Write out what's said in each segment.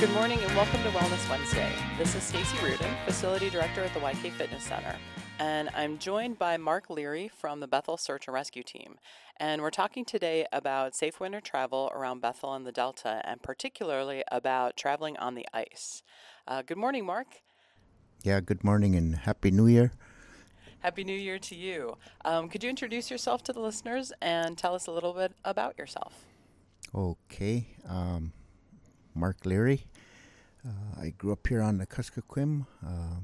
Good morning and welcome to Wellness Wednesday. This is Stacey Reardon, Facility Director at the YK Fitness Center, and I'm joined by Mark Leary from the Bethel Search and Rescue Team. And we're talking today about safe winter travel around Bethel and the Delta, and particularly about traveling on the ice. Uh, good morning, Mark. Yeah, good morning and Happy New Year. Happy New Year to you. Um, could you introduce yourself to the listeners and tell us a little bit about yourself? Okay, um, Mark Leary. Uh, I grew up here on the Kuskokwim, uh,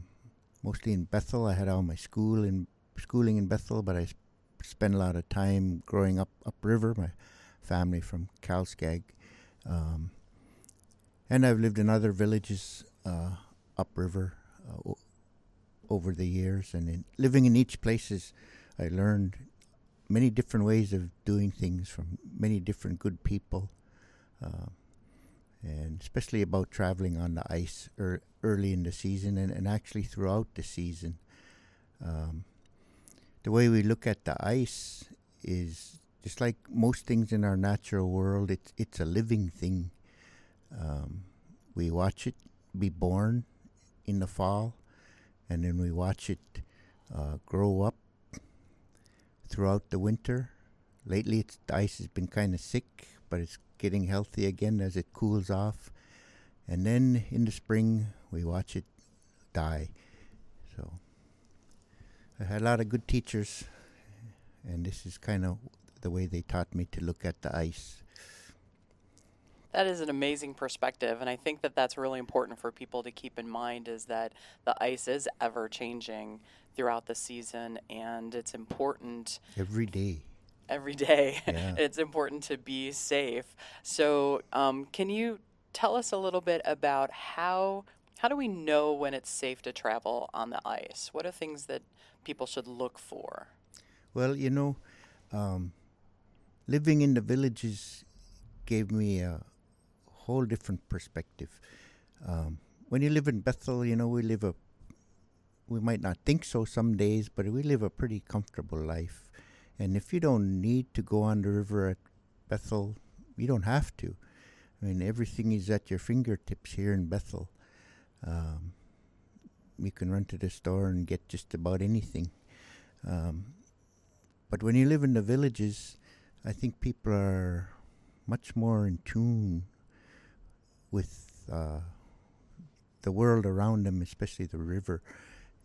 mostly in Bethel. I had all my school in schooling in Bethel, but I sp- spent a lot of time growing up upriver. My family from Kalskag, um, and I've lived in other villages uh, upriver uh, o- over the years. And in living in each places, I learned many different ways of doing things from many different good people. And especially about traveling on the ice er, early in the season and, and actually throughout the season. Um, the way we look at the ice is just like most things in our natural world, it's, it's a living thing. Um, we watch it be born in the fall, and then we watch it uh, grow up throughout the winter. Lately, the ice has been kind of sick, but it's getting healthy again as it cools off. And then in the spring, we watch it die. So I had a lot of good teachers, and this is kind of the way they taught me to look at the ice. That is an amazing perspective, and I think that that's really important for people to keep in mind is that the ice is ever changing throughout the season, and it's important Every day. Every day. Yeah. it's important to be safe. So, um, can you tell us a little bit about how how do we know when it's safe to travel on the ice? What are things that people should look for? Well, you know, um, living in the villages gave me a whole different perspective. Um, when you live in Bethel, you know, we live a, we might not think so some days, but we live a pretty comfortable life. And if you don't need to go on the river at Bethel, you don't have to. I mean, everything is at your fingertips here in Bethel. Um, you can run to the store and get just about anything. Um, but when you live in the villages, I think people are much more in tune with uh, the world around them, especially the river.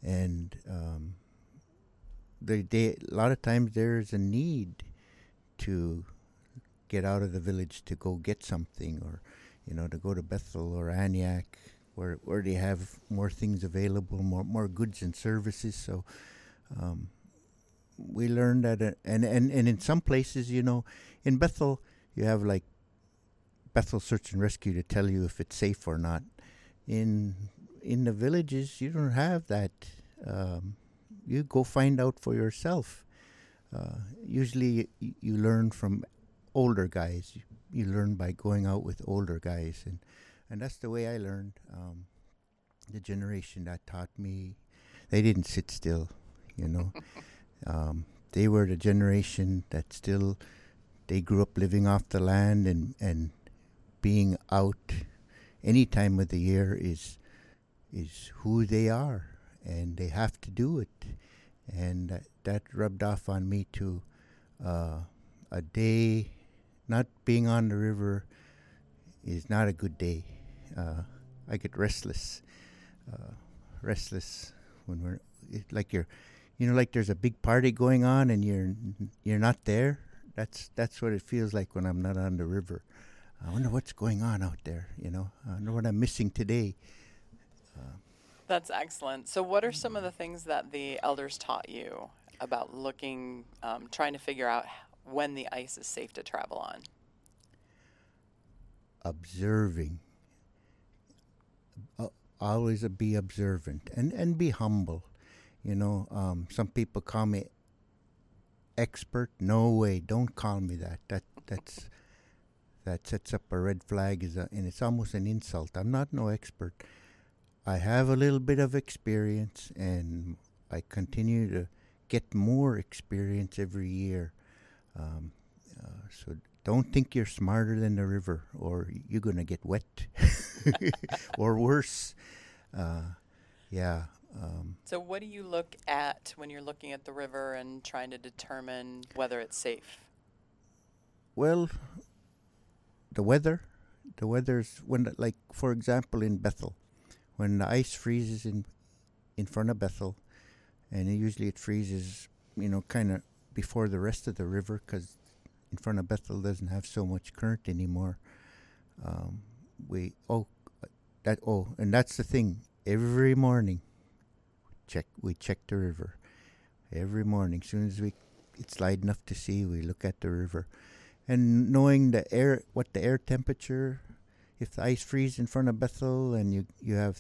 And um, they, they, a lot of times there's a need to get out of the village to go get something or, you know, to go to Bethel or Aniak where, where they have more things available, more, more goods and services. So, um, we learned that, uh, and, and, and in some places, you know, in Bethel, you have like Bethel Search and Rescue to tell you if it's safe or not. In in the villages, you don't have that. Um, you go find out for yourself. Uh, usually, y- you learn from older guys. You, you learn by going out with older guys, and and that's the way I learned. Um, the generation that taught me, they didn't sit still, you know. um, they were the generation that still they grew up living off the land and and being out any time of the year is is who they are and they have to do it. And that, that rubbed off on me too uh, a day not being on the river is not a good day. Uh, I get restless uh, restless when we're like you're you know like there's a big party going on and you're you're not there. That's that's what it feels like when I'm not on the river. I wonder what's going on out there you know? I wonder what I'm missing today That's excellent. So, what are some of the things that the elders taught you about looking, um, trying to figure out when the ice is safe to travel on? observing. Uh, always be observant and and be humble. You know um, some people call me expert. No way. Don't call me that. That that's that sets up a red flag is a, and it's almost an insult. I'm not no expert i have a little bit of experience and i continue to get more experience every year um, uh, so don't think you're smarter than the river or you're going to get wet or worse. Uh, yeah. Um, so, what do you look at when you're looking at the river and trying to determine whether it's safe? Well, the weather. The weather's when, like, for example, in Bethel, when the ice freezes in in front of Bethel, and usually it freezes, you know, kind of before the rest of the river because in front of Bethel doesn't have so much current anymore. Um, we oh that oh and that's the thing. Every morning, check we check the river. Every morning, as soon as we it's light enough to see, we look at the river, and knowing the air, what the air temperature, if the ice freezes in front of Bethel, and you you have,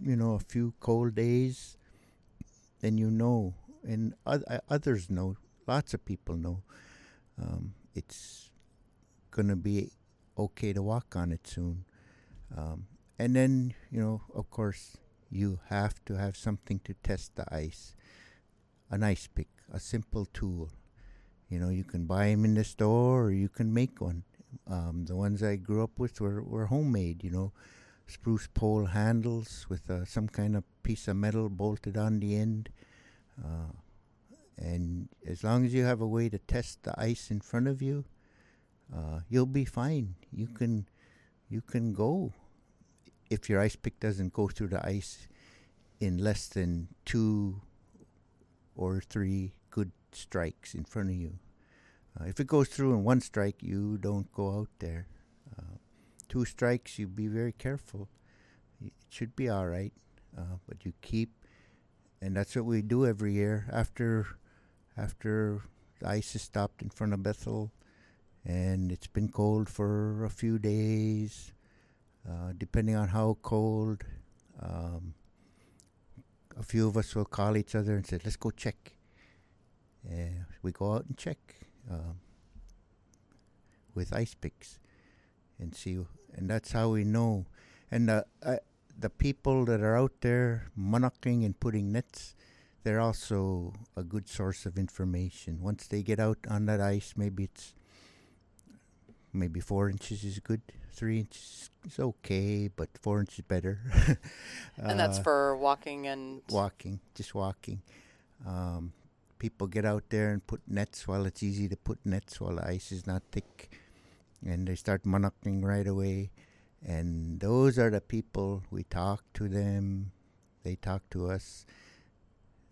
you know, a few cold days, then you know, and uh, others know. Lots of people know. Um, it's gonna be okay to walk on it soon. Um, and then, you know, of course, you have to have something to test the ice. An ice pick, a simple tool. You know, you can buy them in the store or you can make one. Um, the ones I grew up with were, were homemade, you know, spruce pole handles with uh, some kind of piece of metal bolted on the end. Uh, and as long as you have a way to test the ice in front of you, uh, you'll be fine. You can you can go if your ice pick doesn't go through the ice in less than two or three good strikes in front of you. Uh, if it goes through in one strike, you don't go out there. Uh, two strikes, you be very careful. It should be all right, uh, but you keep, and that's what we do every year after after the ice is stopped in front of Bethel and it's been cold for a few days, uh, depending on how cold. Um, a few of us will call each other and say, "Let's go check." We go out and check um, with ice picks and see, and that's how we know. And the uh, the people that are out there monoking and putting nets, they're also a good source of information. Once they get out on that ice, maybe it's maybe four inches is good. Three inches is okay, but four inches better. and that's Uh, for walking and walking, just walking. Um, people get out there and put nets while it's easy to put nets while the ice is not thick, and they start monoking right away. And those are the people we talk to them, they talk to us.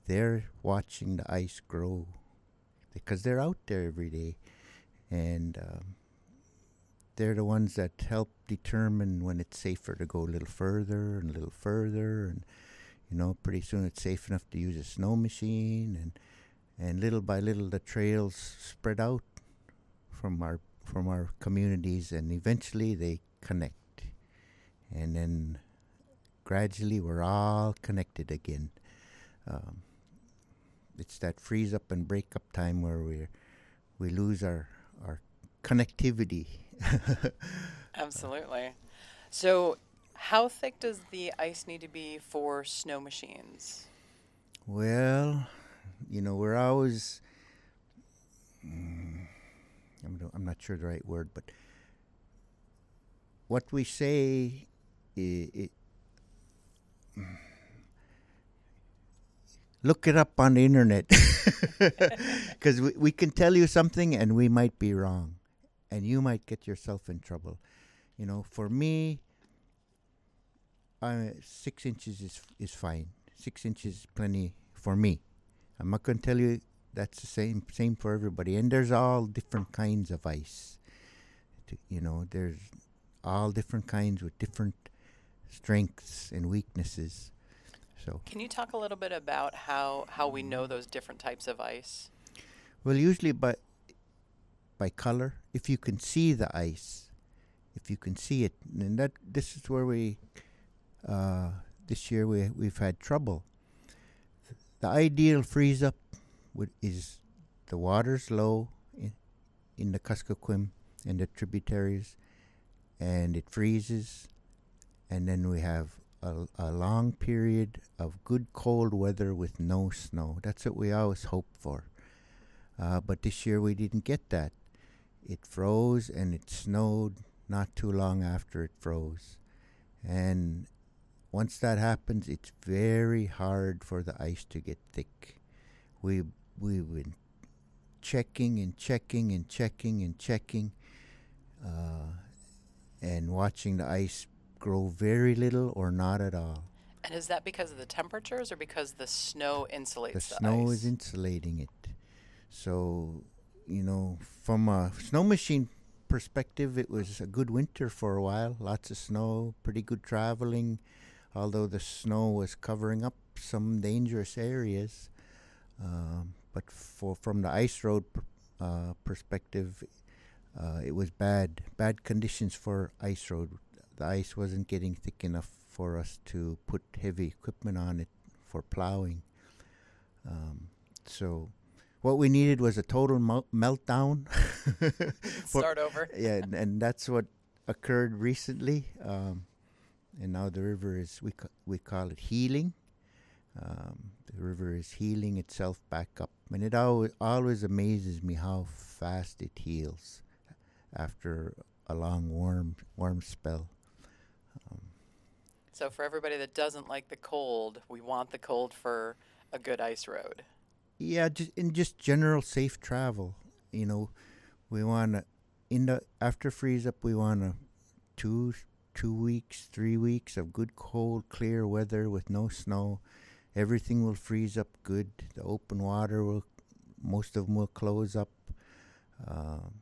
They're watching the ice grow because they're out there every day, and um, they're the ones that help determine when it's safer to go a little further and a little further. And you know pretty soon it's safe enough to use a snow machine. And and little by little the trails spread out from our from our communities and eventually they connect and then gradually we're all connected again um, it's that freeze up and break up time where we we lose our our connectivity absolutely. So, how thick does the ice need to be for snow machines? Well, you know, we're always. Mm, I'm, not sure the right word, but what we say, i it, look it up on the internet, because we, we can tell you something and we might be wrong, and you might get yourself in trouble. You know, for me, uh, six inches is is fine. Six inches is plenty for me. I'm not going to tell you that's the same same for everybody. And there's all different kinds of ice. You know, there's all different kinds with different strengths and weaknesses. So, Can you talk a little bit about how, how we know those different types of ice? well, usually by by color, if you can see the ice, if you can see it, and that this is where we uh, this year we we've had trouble. The ideal freeze up would, is the water's low in, in the Kuskokwim and the tributaries, and it freezes, and then we have a, a long period of good cold weather with no snow. That's what we always hope for. Uh, but this year we didn't get that. It froze and it snowed not too long after it froze. and once that happens, it's very hard for the ice to get thick. We we've been checking and checking and checking and checking, uh, and watching the ice grow very little or not at all. And is that because of the temperatures or because the snow insulates the ice? the, snow ice? is insulating it. So, you know, from a snow machine perspective, it was a good winter for a while. Lots of snow, pretty good traveling, although the snow was covering up some dangerous areas. Um, but for from the ice road per, uh, perspective, uh, it was bad, bad conditions for ice road. The ice wasn't getting thick enough for us to put heavy equipment on it for plowing. Um, so, what we needed was a total mel- meltdown. Start over. yeah, and, and that's what occurred recently. Um, and now the river is we ca- we call it healing. Um, the river is healing itself back up, and it always always amazes me how fast it heals after a long warm warm spell. Um, So for everybody that doesn't like the cold, we want the cold for a good ice road. Yeah, just in just general safe travel. You know, we want to in the after freeze up. We want to two two weeks, three weeks of good cold, clear weather with no snow. Everything will freeze up good. The open water will, most of them will close up. Um,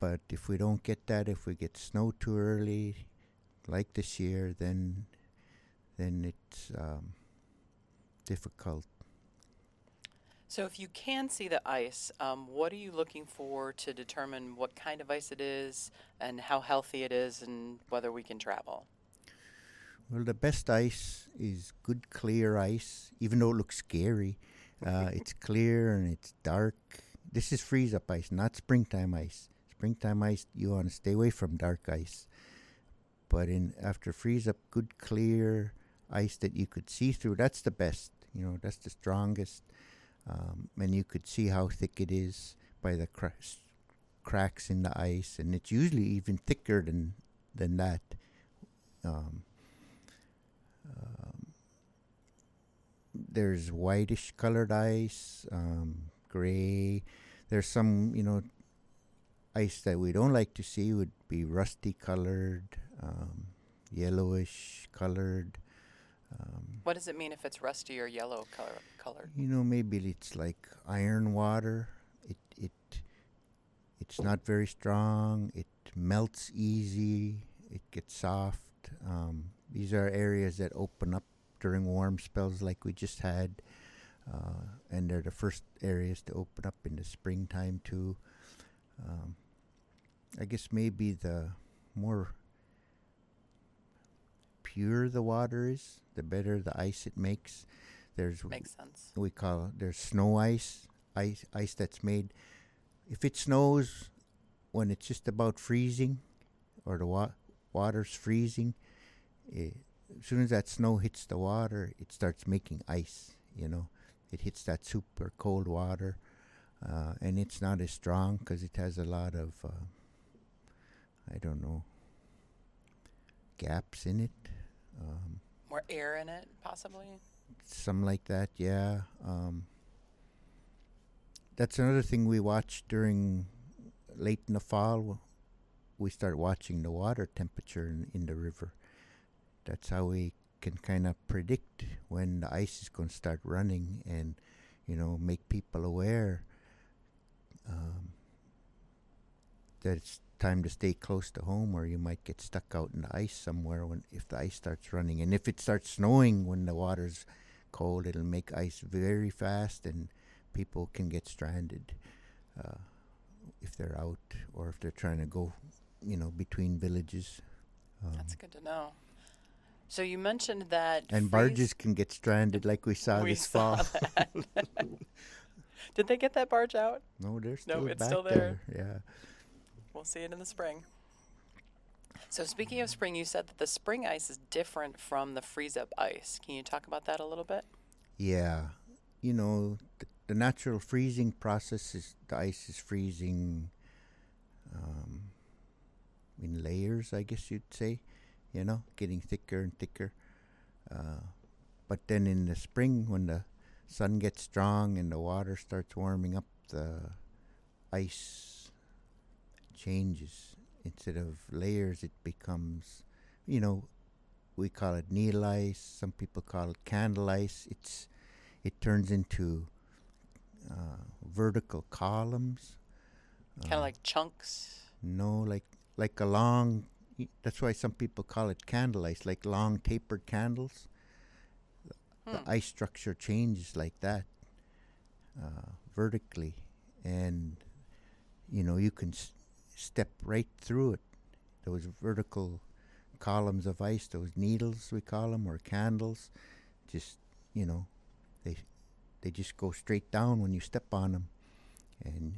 but if we don't get that, if we get snow too early, like this year, then then it's um, difficult. So if you can see the ice, um, what are you looking for to determine what kind of ice it is and how healthy it is and whether we can travel? Well, the best ice is good clear ice, even though it looks scary. Uh, it's clear and it's dark. This is freeze up ice, not springtime ice. Springtime ice, you want to stay away from dark ice. But in after freeze up, good clear ice that you could see through. That's the best. You know, that's the strongest. Um, and you could see how thick it is by the s- cracks in the ice, and it's usually even thicker than than that. Um, um, there's whitish colored ice, um, gray. There's some, you know, ice that we don't like to see would be rusty colored, um, yellowish colored. What does it mean if it's rusty or yellow color, colored? you know, maybe it's like iron water. It it it's not very strong. It melts easy. It gets soft. Um, these are areas that open up during warm spells like we just had, uh, and they're the first areas to open up in the springtime too. Um, I guess maybe the more pure the water is, the better the ice it makes. There's Makes sense. we call there's snow ice, ice ice that's made. If it snows when it's just about freezing, or the wa- water's freezing, eh, as soon as that snow hits the water, it starts making ice. You know, it hits that super cold water, uh, and it's not as strong because it has a lot of, uh, I don't know, gaps in it. Um, More air in it, possibly. something like that. Yeah. Um, that's another thing we watch during late in the fall. We start watching the water temperature in, in the river. That's how we can kind of predict when the ice is going to start running, and you know, make people aware um, that it's time to stay close to home, or you might get stuck out in the ice somewhere when if the ice starts running, and if it starts snowing when the water's cold, it'll make ice very fast, and people can get stranded uh, if they're out or if they're trying to go, you know, between villages. Um, That's good to know. So you mentioned that and barges can get stranded, like we saw We this saw fall. Did they get that barge out? no, they're No, still it's back still there. there. Yeah. We'll see it in the spring. So speaking of spring, you said that the spring ice is different from the freeze up ice. Can you talk about that a little bit? Yeah, you know, the, the natural freezing process is the ice is freezing um, in layers, I guess you'd say. you know, getting thicker and thicker. Uh, but then in the spring, when the sun gets strong and the water starts warming up, the ice changes. Instead of layers, it becomes, you know, we call it needle ice. Some people call it candle ice. It's it turns into uh, vertical columns. Kind of Uh, like chunks. no, like like a long. That's why some people call it candle ice, like long tapered candles. Hmm. The ice structure changes like that, uh, vertically, and you know you can s- step right through it. Those vertical columns of ice, those needles we call them, or candles, just you know, they they just go straight down when you step on them, and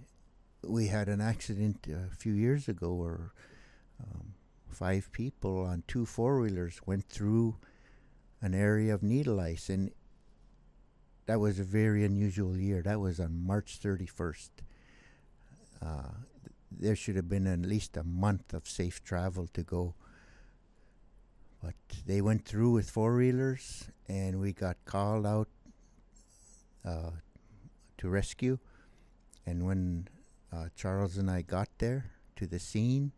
we had an accident a few years ago where um, five people on two four wheelers went through an area of needle ice, and that was a very unusual year. That was on March 31st. Uh, there should have been at least a month of safe travel to go. But they went through with four wheelers, and we got called out uh, to rescue. And when uh, Charles and I got there to the scene,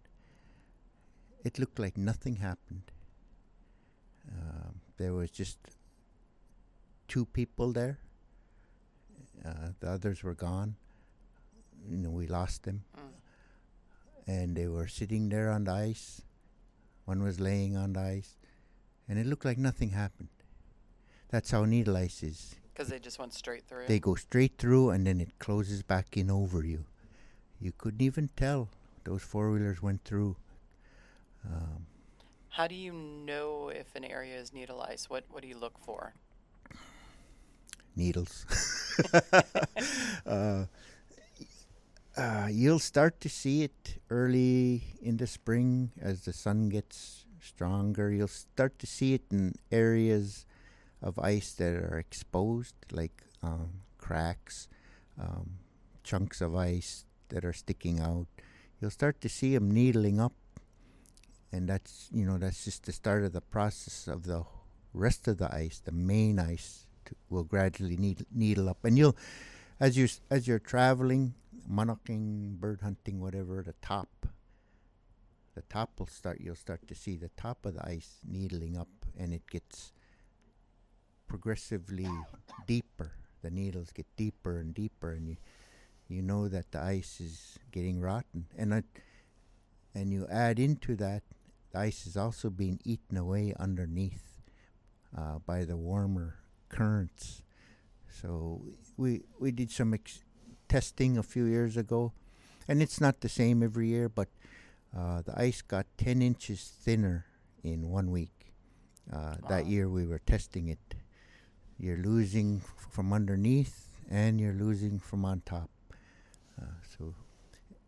it looked like nothing happened. Um, there was just two people there. Uh, the others were gone. You know, we lost them, Mm. And they were sitting there on the ice. One was laying on the ice, and it looked like nothing happened. That's how needle ice is. Because they just went straight through. They go straight through, and then it closes back in over you. You couldn't even tell those four wheelers went through. Um, How do you know if an area is needle ice? What What do you look for? needles. uh, uh, you'll start to see it early in the spring as the sun gets stronger. You'll start to see it in areas of ice that are exposed, like um, cracks, um, chunks of ice that are sticking out. You'll start to see them needling up, and that's you know that's just the start of the process of the rest of the ice, the main ice will gradually needle, needle up, and you'll, as you as you're traveling, monoking, bird hunting, whatever, the top, the top will start. You'll start to see the top of the ice needling up, and it gets progressively deeper. The needles get deeper and deeper, and you you know that the ice is getting rotten, and it, and you add into that, the ice is also being eaten away underneath uh, by the warmer currents. So we we did some ex- testing a few years ago, and it's not the same every year, but uh, the ice got 10 inches thinner in one week. Uh, That year we were testing it. You're losing f- from underneath, and you're losing from on top. Uh, so,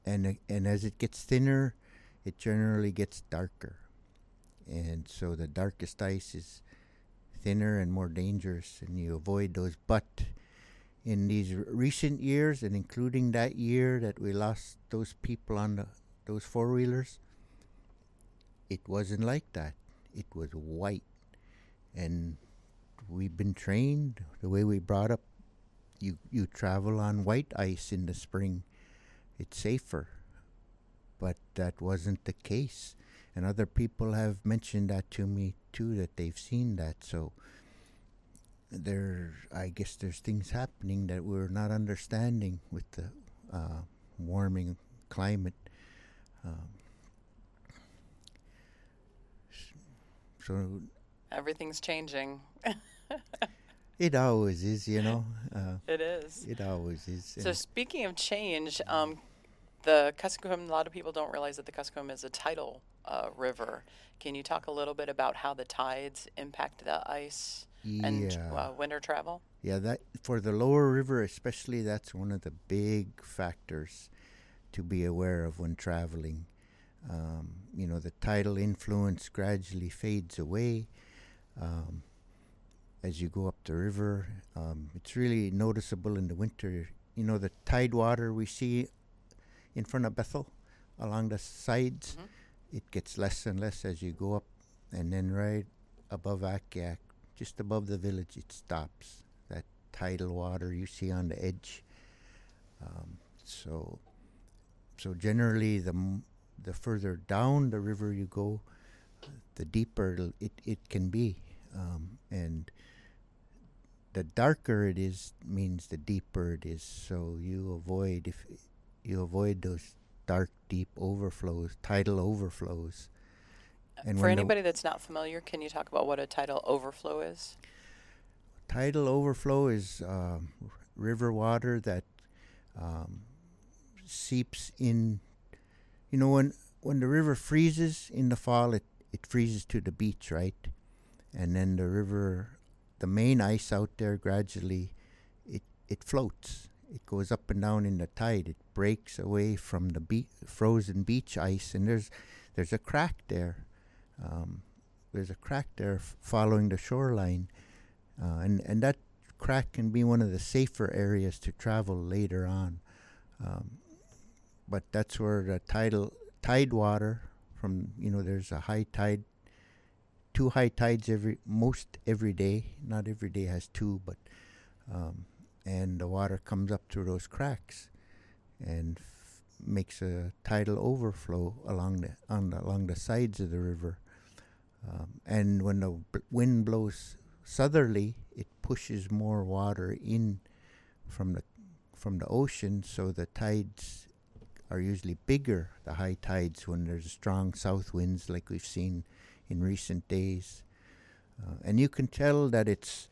and and as it gets thinner, it generally gets darker, and so the darkest ice is thinner and more dangerous, and you avoid those. But in these recent years, and including that year that we lost those people on the those four wheelers, it wasn't like that. It was white, and we've been trained the way we brought up. You you travel on white ice in the spring, it's safer. But that wasn't the case, and other people have mentioned that to me too that they've seen that. So there, I guess there's things happening that we're not understanding with the uh, warming climate. Um, so Everything's changing. it always is, you know. Uh, It is. it always is. So speaking of change, um, the Kuskokwim, a lot of people don't realize that the Kuskokwim is a tidal uh, river. Can you talk a little bit about how the tides impact the ice and uh, winter travel? Yeah, that for the lower river especially, that's one of the big factors to be aware of when traveling. Um, you know, the tidal influence gradually fades away um, as you go up the river. Um, it's really noticeable in the winter. You know, the tide water we see in front of Bethel along the sides, Mhm. it gets less and less as you go up and then right above Akiak, just above the village, it stops. That tidal water you see on the edge. Um, so, so generally, the the further down the river you go, the deeper it it can be, um, and the darker it is means the deeper it is. So you avoid if you avoid those dark, deep overflows, tidal overflows. And For anybody that's not familiar, can you talk about what a tidal overflow is? Tidal overflow is um, river water that um, seeps in. You know, when when the river freezes in the fall, it, it freezes to the beach, right? And then the river, the main ice out there, gradually, it it floats. It goes up and down in the tide. It breaks away from the be- frozen beach ice, and there's there's a crack there. Um, there's a crack there f- following the shoreline uh, and and that crack can be one of the safer areas to travel later on. Um, but that's where the tidal tide water from you know there's a high tide, two high tides every most every day. Not every day has two, but um, and the water comes up through those cracks, and f- makes a tidal overflow along the on the, along the sides of the river. Um, and when the wind blows southerly, it pushes more water in from the from the ocean, so the tides are usually bigger. The high tides when there's strong south winds, like we've seen in recent days, uh, and you can tell that it's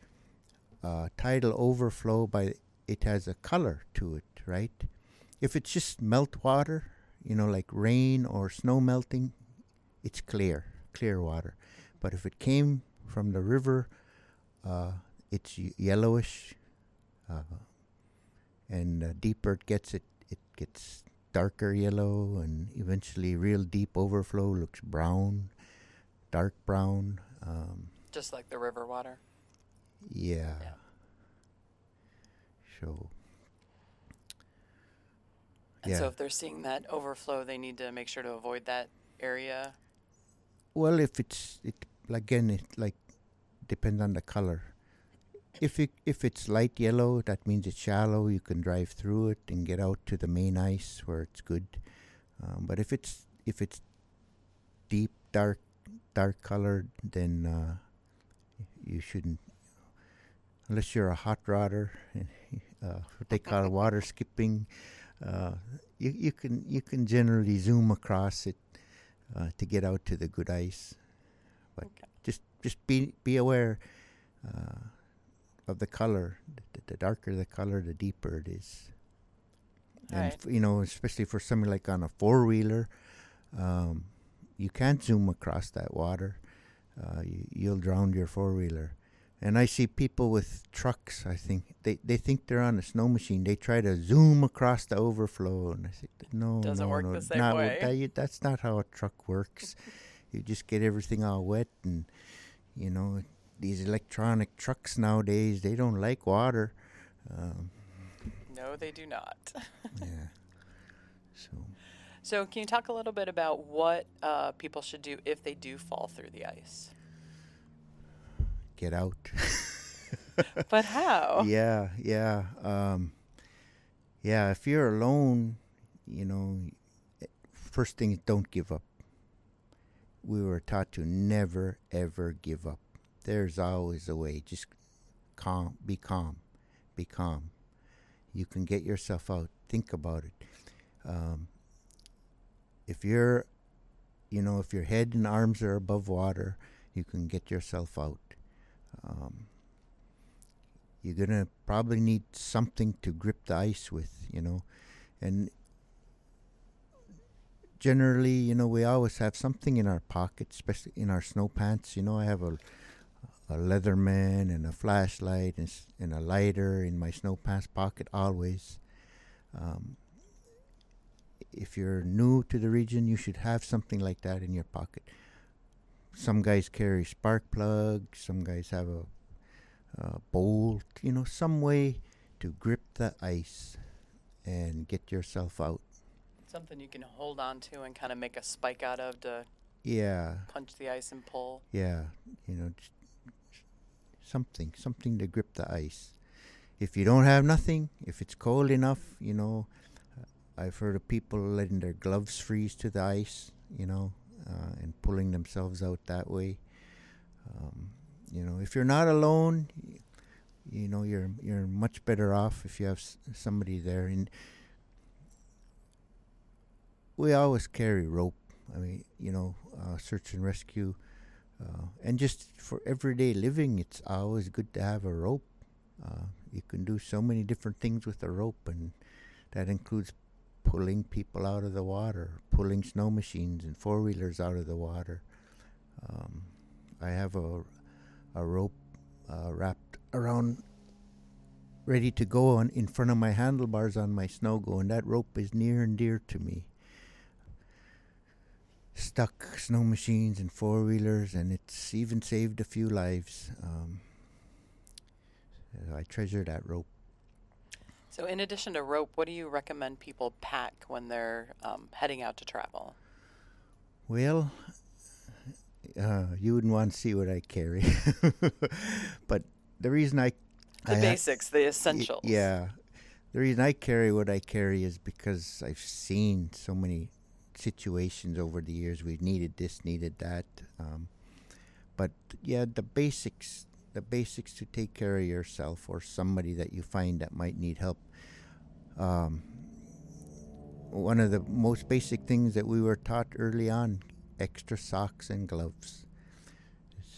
uh, tidal overflow by it has a color to it, right? If it's just melt water, you know, like rain or snow melting, it's clear, clear water. But if it came from the river, uh, it's yellowish, uh, and uh, deeper it gets, it it gets darker yellow, and eventually, real deep overflow looks brown, dark brown. Um, Just like the river water. yeah. Yeah. So And so if they're seeing that overflow, they need to make sure to avoid that area. Well, if it's it again, it like depends on the color. If it if it's light yellow, that means it's shallow. You can drive through it and get out to the main ice where it's good. Um, but if it's if it's deep dark dark colored, then uh, you shouldn't. Unless you're a hot rodder, uh, what they call water skipping, uh, you you can you can generally zoom across it uh, to get out to the good ice. But Okay. just just be be aware uh, of the color. The, the darker the color, the deeper it is. All and right. f- you know, especially for something like on a four wheeler, um, you can't zoom across that water. Uh, you, you'll drown your four wheeler. And I see people with trucks. I think they, they think they're on a snow machine. They try to zoom across the overflow, and I say, no, Doesn't no, work no, the same not way. That, that's not how a truck works. you just get everything all wet, and you know these electronic trucks nowadays they don't like water. Um, No, they do not. yeah. So So, can you talk a little bit about what uh, people should do if they do fall through the ice? get out. But how? Yeah, yeah. Um, yeah, if you're alone, you know, first thing is don't give up. We were taught to never, ever give up. There's always a way. Just calm, be calm, be calm. You can get yourself out. Think about it. Um, if you're, you know, if your head and arms are above water, you can get yourself out. Um, you're gonna probably need something to grip the ice with, you know, and generally, you know, we always have something in our pocket, especially in our snow pants. You know, I have a a Leatherman and a flashlight and, and a lighter in my snow pants pocket always. Um, if you're new to the region, you should have something like that in your pocket. Some guys carry spark plugs. Some guys have a uh, bolt, you know, some way to grip the ice and get yourself out. Something you can hold on to and kind of make a spike out of to Yeah, punch the ice and pull. yeah. You know, something, something to grip the ice. If you don't have nothing, if it's cold enough, you know, I've heard of people letting their gloves freeze to the ice, you know, uh, and pulling themselves out that way. Um, you know, if you're not alone, you know, you're you're much better off if you have s- somebody there. And we always carry rope. I mean, you know, uh, search and rescue, uh, and just for everyday living, it's always good to have a rope. Uh, you can do so many different things with a rope, and that includes pulling people out of the water, pulling snow machines and four wheelers out of the water. Um, I have a a rope uh, wrapped around, ready to go on in front of my handlebars on my snow go, and that rope is near and dear to me. Stuck snow machines and four wheelers, and it's even saved a few lives. Um, I treasure that rope. So, in addition to rope, what do you recommend people pack when they're um, heading out to travel? Well, uh, you wouldn't want to see what I carry, but the reason I The I ha- basics, the y- essentials. yeah, the reason I carry what I carry is because I've seen so many situations over the years. We've needed this, needed that, um, but yeah, the basics, the basics to take care of yourself or somebody that you find that might need help. Um, one of the most basic things that we were taught early on extra socks and gloves.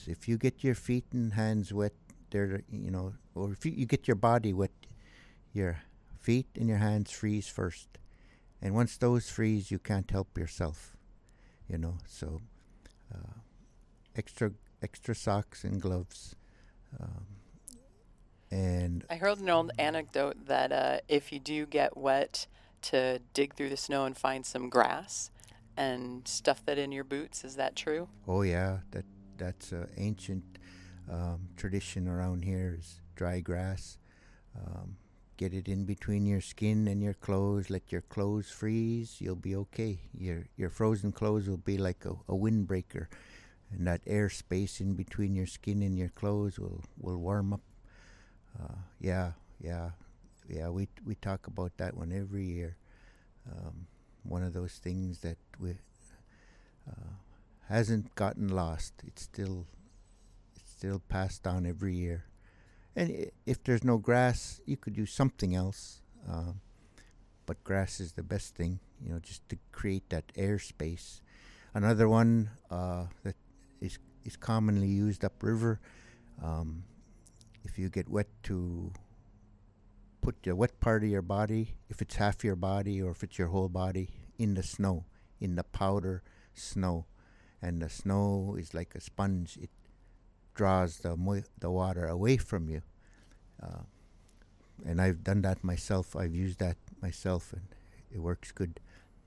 If you get your feet and hands wet, they're, you know, or if you, you get your body wet, your feet and your hands freeze first. And once those freeze, you can't help yourself, you know. So, uh, extra extra socks and gloves. Um, and I heard an old anecdote that uh, if you do get wet, to dig through the snow and find some grass and stuff that in your boots. Is that true? Oh yeah, that that's an ancient um, tradition around here. Is dry grass. Um, get it in between your skin and your clothes. Let your clothes freeze. You'll be okay. Your your frozen clothes will be like a, a windbreaker, and that air space in between your skin and your clothes will will warm up. Uh, yeah, yeah, yeah. We we talk about that one every year. Um, one of those things that we uh, hasn't gotten lost. It's still it's still passed on every year. And if there's no grass, you could do something else. Um, but grass is the best thing, you know, just to create that airspace. Another one uh, that is is commonly used upriver. Um, if you get wet, to put the wet part of your body, if it's half your body or if it's your whole body, in the snow, in the powder snow, and the snow is like a sponge. It draws the mo- the water away from you. Uh, and I've done that myself. I've used that myself, and it works good.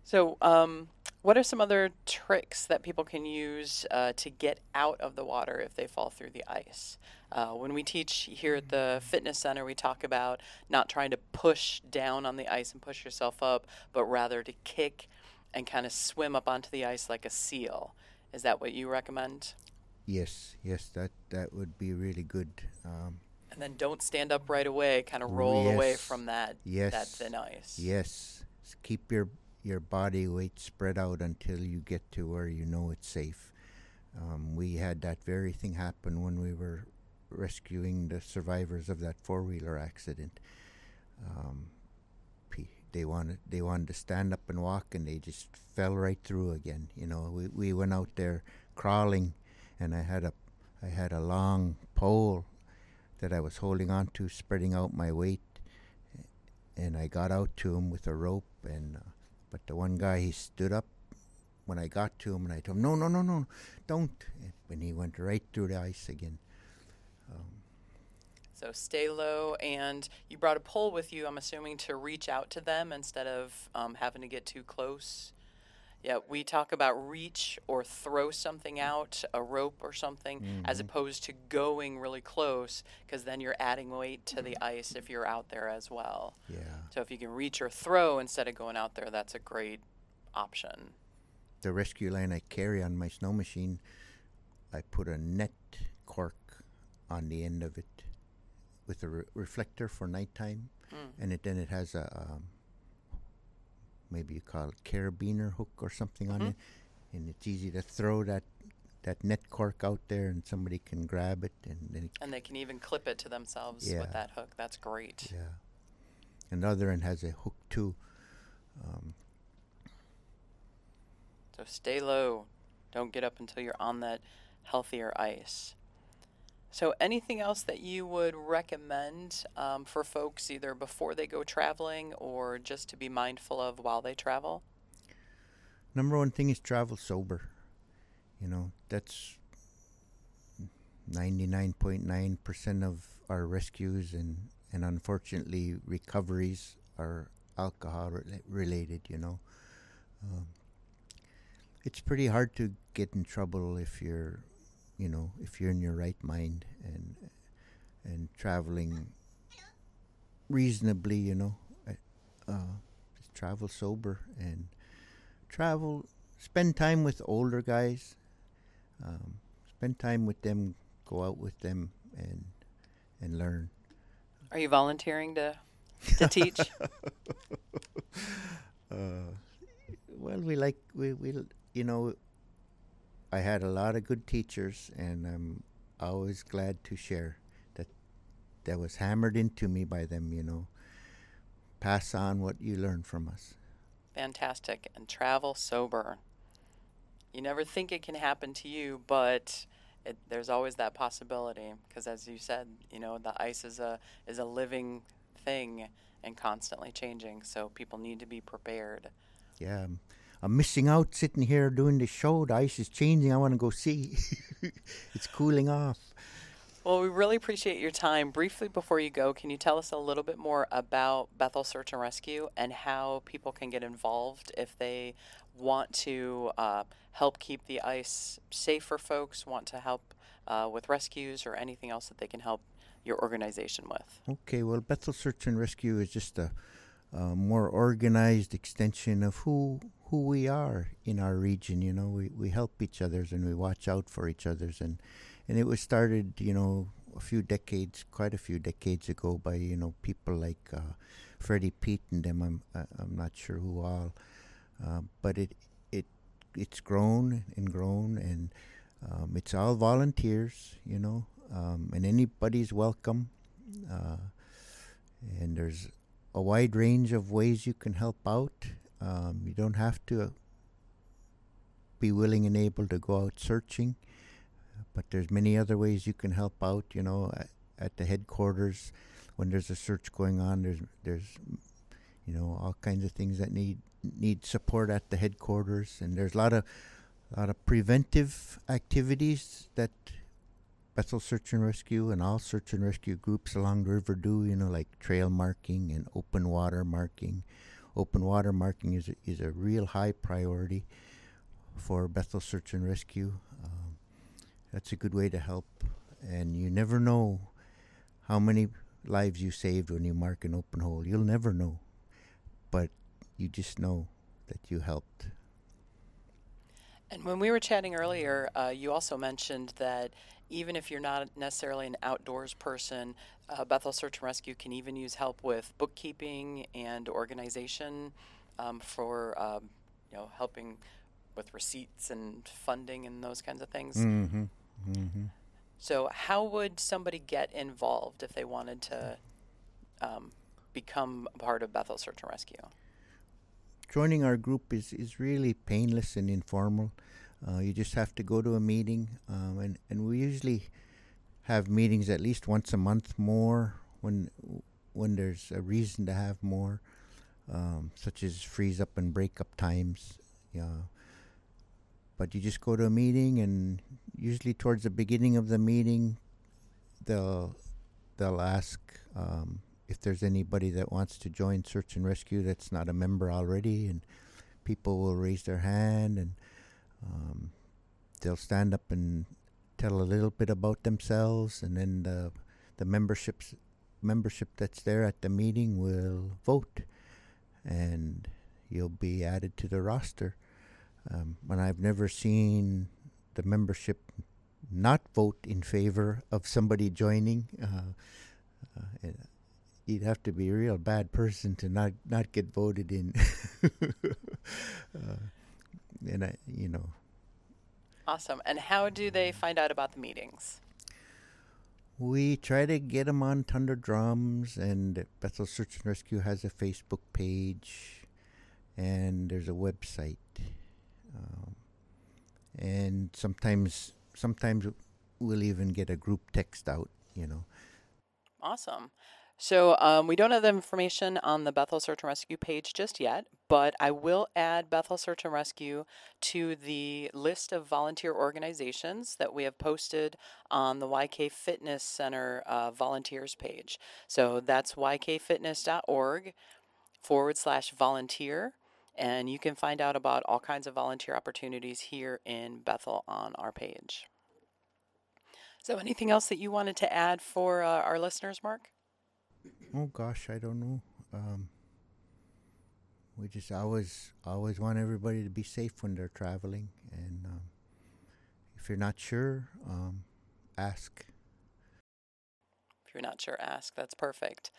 So, um, what are some other tricks that people can use uh, to get out of the water if they fall through the ice? Uh, when we teach here at the fitness center, we talk about not trying to push down on the ice and push yourself up, but rather to kick and kind of swim up onto the ice like a seal. Is that what you recommend? Yes, yes, that that would be really good. Um, And then don't stand up right away, kind of roll away from that, yes. that thin ice. yes. Keep your your body weight spread out until you get to where you know it's safe. Um, we had that very thing happen when we were rescuing the survivors of that four wheeler accident. Um, they wanted they wanted to stand up and walk, and they just fell right through again. You know, we we went out there crawling, and I had a I had a long pole that I was holding on to, spreading out my weight, and I got out to him with a rope. And uh, but the one guy he stood up when I got to him, and I told him, "No, no, no, no, don't." And he went right through the ice again. Um, So stay low, and you brought a pole with you. I'm assuming to reach out to them instead of um, having to get too close. Yeah, we talk about reach or throw something out, a rope or something, as Mhm. opposed to going really close, because then you're adding weight to the ice if you're out there as well. yeah. So if you can reach or throw instead of going out there, that's a great option. the rescue line I carry on my snow machine, I put a net cork on the end of it with a re- reflector for nighttime, Mm. and it then it has a um, maybe you call it carabiner hook or something on Mhm. it, and it's easy to throw that that net cork out there, and somebody can grab it, and then And they can even clip it to themselves Yeah. with that hook. That's great. yeah. And the other end has a hook too. Um, So stay low. Don't get up until you're on that healthier ice. So, anything else that you would recommend um, for folks either before they go traveling or just to be mindful of while they travel? number one thing is travel sober. You know, that's 99.9% of our rescues and, and unfortunately recoveries are alcohol rela- related, you know. Um, it's pretty hard to get in trouble if you're, you know, if you're in your right mind and and traveling reasonably, you know. Uh, uh, travel sober and travel, spend time with older guys, um, spend time with them, go out with them, and and learn. Are you volunteering to to teach? Uh, well, we like we we you know. I had a lot of good teachers, and I'm always glad to share that that was hammered into me by them. You know, pass on what you learn from us. Fantastic. And travel sober. You never think it can happen to you, but it, there's always that possibility because, as you said, you know the ice is a is a living thing and constantly changing. So people need to be prepared. Yeah, I'm, missing out sitting here doing the show. The ice is changing. I want to go see. it's cooling off. Well, we really appreciate your time. Briefly before you go, can you tell us a little bit more about Bethel Search and Rescue and how people can get involved if they want to uh, help keep the ice safe for folks, want to help uh, with rescues, or anything else that they can help your organization with? Okay, well, Bethel Search and Rescue is just a, a more organized extension of who who we are in our region. You know, we, we help each other's and we watch out for each other's, and and it was started, you know, a few decades, quite a few decades ago, by you know people like uh, Freddie Pete and them. I'm I- I'm not sure who all, uh, but it it it's grown and grown, and um, it's all volunteers, you know, um, and anybody's welcome. Uh, and there's a wide range of ways you can help out. Um, you don't have to be willing and able to go out searching, but there's many other ways you can help out. You know, at, at the headquarters, when there's a search going on, there's there's you know all kinds of things that need need support at the headquarters, and there's a lot of a lot of preventive activities that Bethel Search and Rescue and all search and rescue groups along the river do, you know, like trail marking and open water marking. Open water marking is a, is a real high priority for Bethel Search and Rescue. Um, that's a good way to help, and you never know how many lives you saved when you mark an open hole. You'll never know, but you just know that you helped. And when we were chatting earlier, uh, you also mentioned that even if you're not necessarily an outdoors person, uh, Bethel Search and Rescue can even use help with bookkeeping and organization um, for um, you know helping with receipts and funding and those kinds of things. Mm-hmm. Mm-hmm. So, how would somebody get involved if they wanted to um, become a part of Bethel Search and Rescue? joining our group is, is really painless and informal. Uh, you just have to go to a meeting, um, and and we usually have meetings at least once a month more when when there's a reason to have more, um, such as freeze up and break up times. Yeah. But you just go to a meeting, and usually towards the beginning of the meeting, they'll they'll ask um, if there's anybody that wants to join search and rescue that's not a member already, and people will raise their hand and um, they'll stand up and tell a little bit about themselves, and then the the memberships membership that's there at the meeting will vote, and you'll be added to the roster. Um, and I've never seen the membership not vote in favor of somebody joining. Uh, uh, you'd have to be a real bad person to not not get voted in. uh, and I, you know. Awesome. And how do they find out about the meetings? We try to get them on Tundra Drums, and Bethel Search and Rescue has a Facebook page, and there's a website. Um, and sometimes, sometimes we'll even get a group text out. You know. Awesome. So um, we don't have the information on the Bethel Search and Rescue page just yet, but I will add Bethel Search and Rescue to the list of volunteer organizations that we have posted on the YK Fitness Center uh, volunteers page. So that's ykfitness.org forward slash volunteer. And you can find out about all kinds of volunteer opportunities here in Bethel on our page. So, anything else that you wanted to add for uh, our listeners, Mark? Oh gosh, I don't know. Um, we just always always want everybody to be safe when they're traveling, and um, if you're not sure, um, ask. If you're not sure, ask. That's perfect.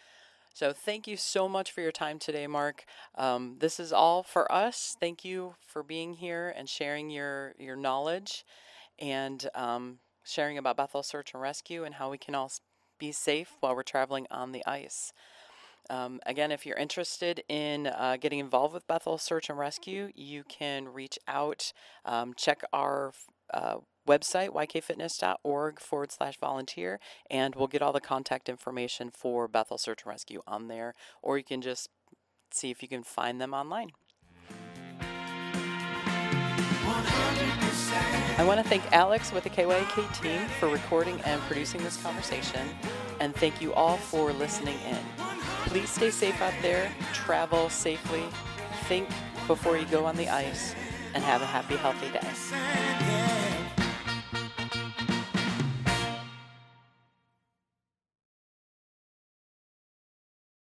So thank you so much for your time today, Mark. Um, this is all for us. Thank you for being here and sharing your your knowledge, and um, sharing about Bethel Search and Rescue and how we can all be safe while we're traveling on the ice. Um, again, if you're interested in uh, getting involved with Bethel Search and Rescue, you can reach out, um, check our uh, website, ykfitness.org forward slash volunteer, and we'll get all the contact information for Bethel Search and Rescue on there, or you can just see if you can find them online. I want to thank Alex with the KYK team for recording and producing this conversation, and thank you all for listening in. Please stay safe out there, travel safely, think before you go on the ice, and have a happy, healthy day.